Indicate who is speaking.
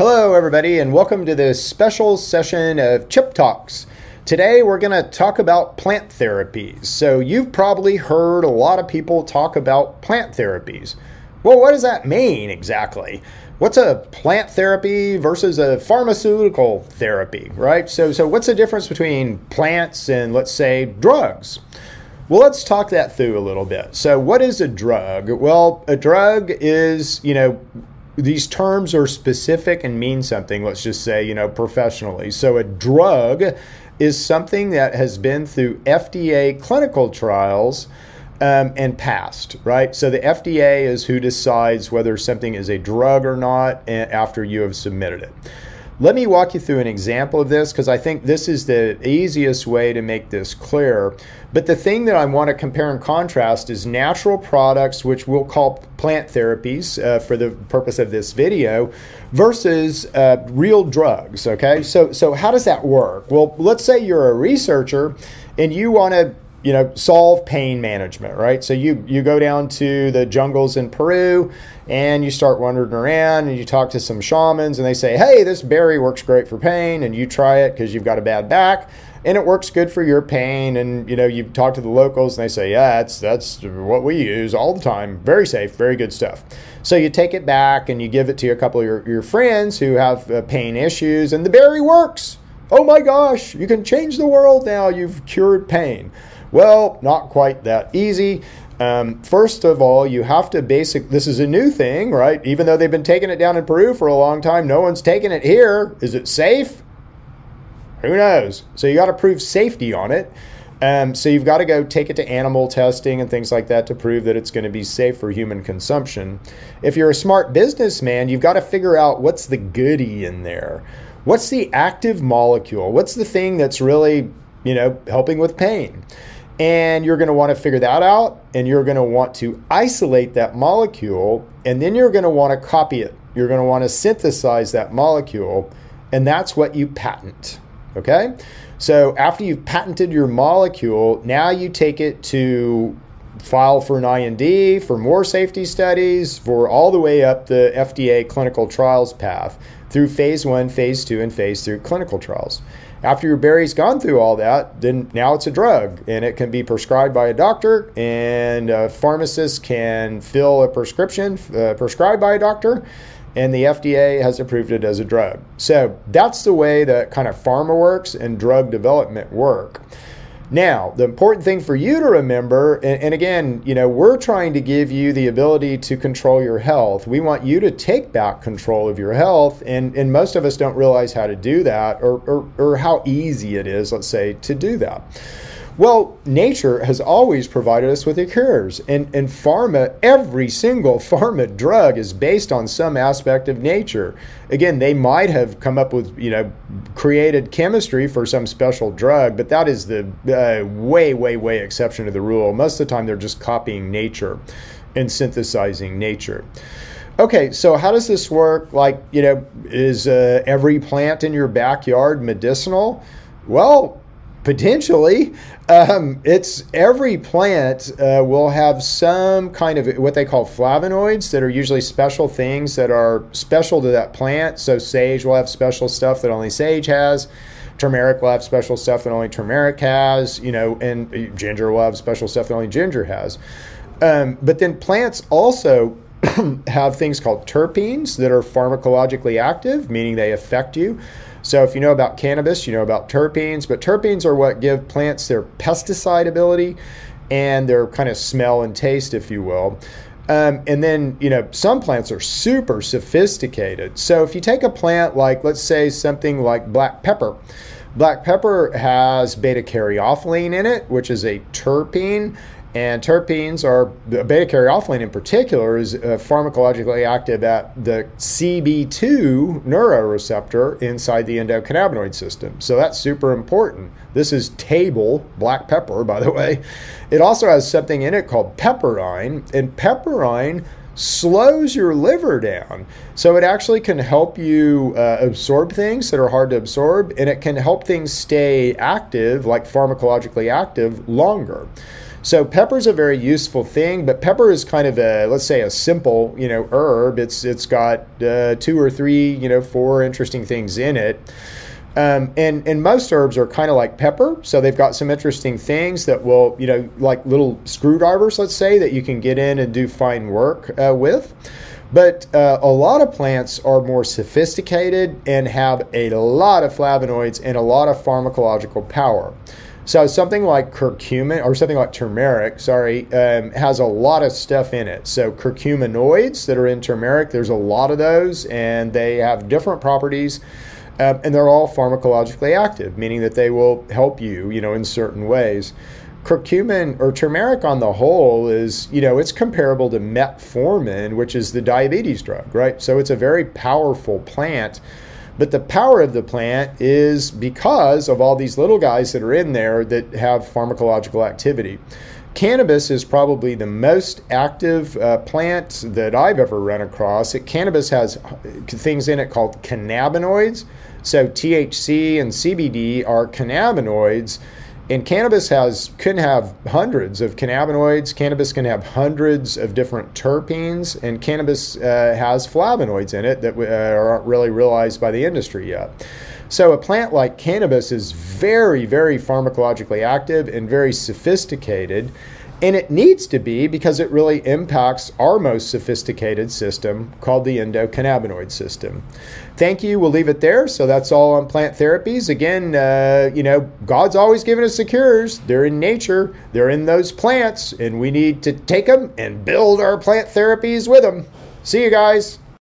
Speaker 1: Hello, everybody, and welcome to this special session of Chip Talks. Today, we're going to talk about plant therapies. So, you've probably heard a lot of people talk about plant therapies. Well, what does that mean exactly? What's a plant therapy versus a pharmaceutical therapy, right? So, so what's the difference between plants and, let's say, drugs? Well, let's talk that through a little bit. So, what is a drug? Well, a drug is, you know, these terms are specific and mean something, let's just say, you know, professionally. So a drug is something that has been through FDA clinical trials um, and passed, right? So the FDA is who decides whether something is a drug or not after you have submitted it. Let me walk you through an example of this because I think this is the easiest way to make this clear. But the thing that I want to compare and contrast is natural products, which we'll call plant therapies uh, for the purpose of this video, versus uh, real drugs. Okay, so so how does that work? Well, let's say you're a researcher and you want to you know solve pain management right? So you you go down to the jungles in peru and you start wandering around and you talk to some shamans and they say hey this berry works great for pain and you try it because you've got a bad back and it works good for your pain. And you know you talk to the locals and they say yeah that's that's what we use all the time. Very safe very good stuff. So you take it back and you give it to a couple of your, your friends who have uh, pain issues and the berry works. Oh my gosh you can change the world now. You've cured pain well, not quite that easy. Um, first of all, you have to basic. This is a new thing, right? Even though they've been taking it down in Peru for a long time, no one's taking it here. Is it safe? Who knows? So you got to prove safety on it. Um, so you've got to go take it to animal testing and things like that to prove that it's going to be safe for human consumption. If you're a smart businessman, you've got to figure out what's the goody in there. What's the active molecule? What's the thing that's really, you know, helping with pain? And you're going to want to figure that out and you're going to want to isolate that molecule and then you're going to want to copy it. You're going to want to synthesize that molecule and that's what you patent. Okay? So after you've patented your molecule, now you take it to file for an IND for more safety studies for all the way up the FDA clinical trials path through phase one, phase two, and phase three clinical trials. After your berry's gone through all that, then now it's a drug and it can be prescribed by a doctor, and a pharmacist can fill a prescription uh, prescribed by a doctor, and the FDA has approved it as a drug. So that's the way that kind of pharma works and drug development work. Now, the important thing for you to remember, and, and, again, you know, we're trying to give you the ability to control your health. We want you to take back control of your health, and, and most of us don't realize how to do that or, or, or how easy it is, let's say, to do that. Well, nature has always provided us with the cures. And, and pharma, every single pharma drug is based on some aspect of nature. Again, they might have come up with, you know, created chemistry for some special drug, but that is the uh, way, way, way exception to the rule. Most of the time, they're just copying nature and synthesizing nature. Okay, so how does this work? Like, you know, is uh, every plant in your backyard medicinal? Well, potentially um, it's every plant uh, will have some kind of what they call flavonoids that are usually special things that are special to that plant. So sage will have special stuff that only sage has. Turmeric will have special stuff that only turmeric has you know and ginger will have special stuff that only ginger has. Um, but then plants also have things called terpenes that are pharmacologically active meaning they affect you so if you know about cannabis, you know about terpenes, but terpenes are what give plants their pesticide ability and their kind of smell and taste, if you will. Um, and then, you know, some plants are super sophisticated. So if you take a plant like, let's say, something like black pepper, black pepper has beta caryophyllene in it, which is a terpene and terpenes are, beta caryophyllene in particular, is uh, pharmacologically active at the CB2 neuroreceptor inside the endocannabinoid system. So that's super important. This is table, black pepper, by the way. It also has something in it called piperine, and piperine slows your liver down. So it actually can help you uh, absorb things that are hard to absorb, and it can help things stay active, like pharmacologically active, longer. So pepper is a very useful thing, but pepper is kind of a let's say a simple you know herb. It's it's got uh, two or three you know four interesting things in it. Um, and and most herbs are kind of like pepper, so they've got some interesting things that will you know like little screwdrivers, let's say, that you can get in and do fine work uh, with. But uh, a lot of plants are more sophisticated and have a lot of flavonoids and a lot of pharmacological power. So something like curcumin or something like turmeric, sorry, um, has a lot of stuff in it. So curcuminoids that are in turmeric, there's a lot of those, and they have different properties. Um, and they're all pharmacologically active, meaning that they will help you, you know, in certain ways curcumin or turmeric on the whole is, you know, it's comparable to metformin, which is the diabetes drug, right? So it's a very powerful plant. But the power of the plant is because of all these little guys that are in there that have pharmacological activity. Cannabis is probably the most active uh, plant that I've ever run across. It, cannabis has things in it called cannabinoids. So THC and CBD are cannabinoids and cannabis has can have hundreds of cannabinoids. Cannabis can have hundreds of different terpenes, and cannabis uh, has flavonoids in it that uh, aren't really realized by the industry yet. So a plant like cannabis is very, very pharmacologically active and very sophisticated. And it needs to be because it really impacts our most sophisticated system called the endocannabinoid system. Thank you. We'll leave it there. So that's all on plant therapies. Again, uh, you know, God's always given us the cures. They're in nature, they're in those plants, and we need to take them and build our plant therapies with them. See you guys.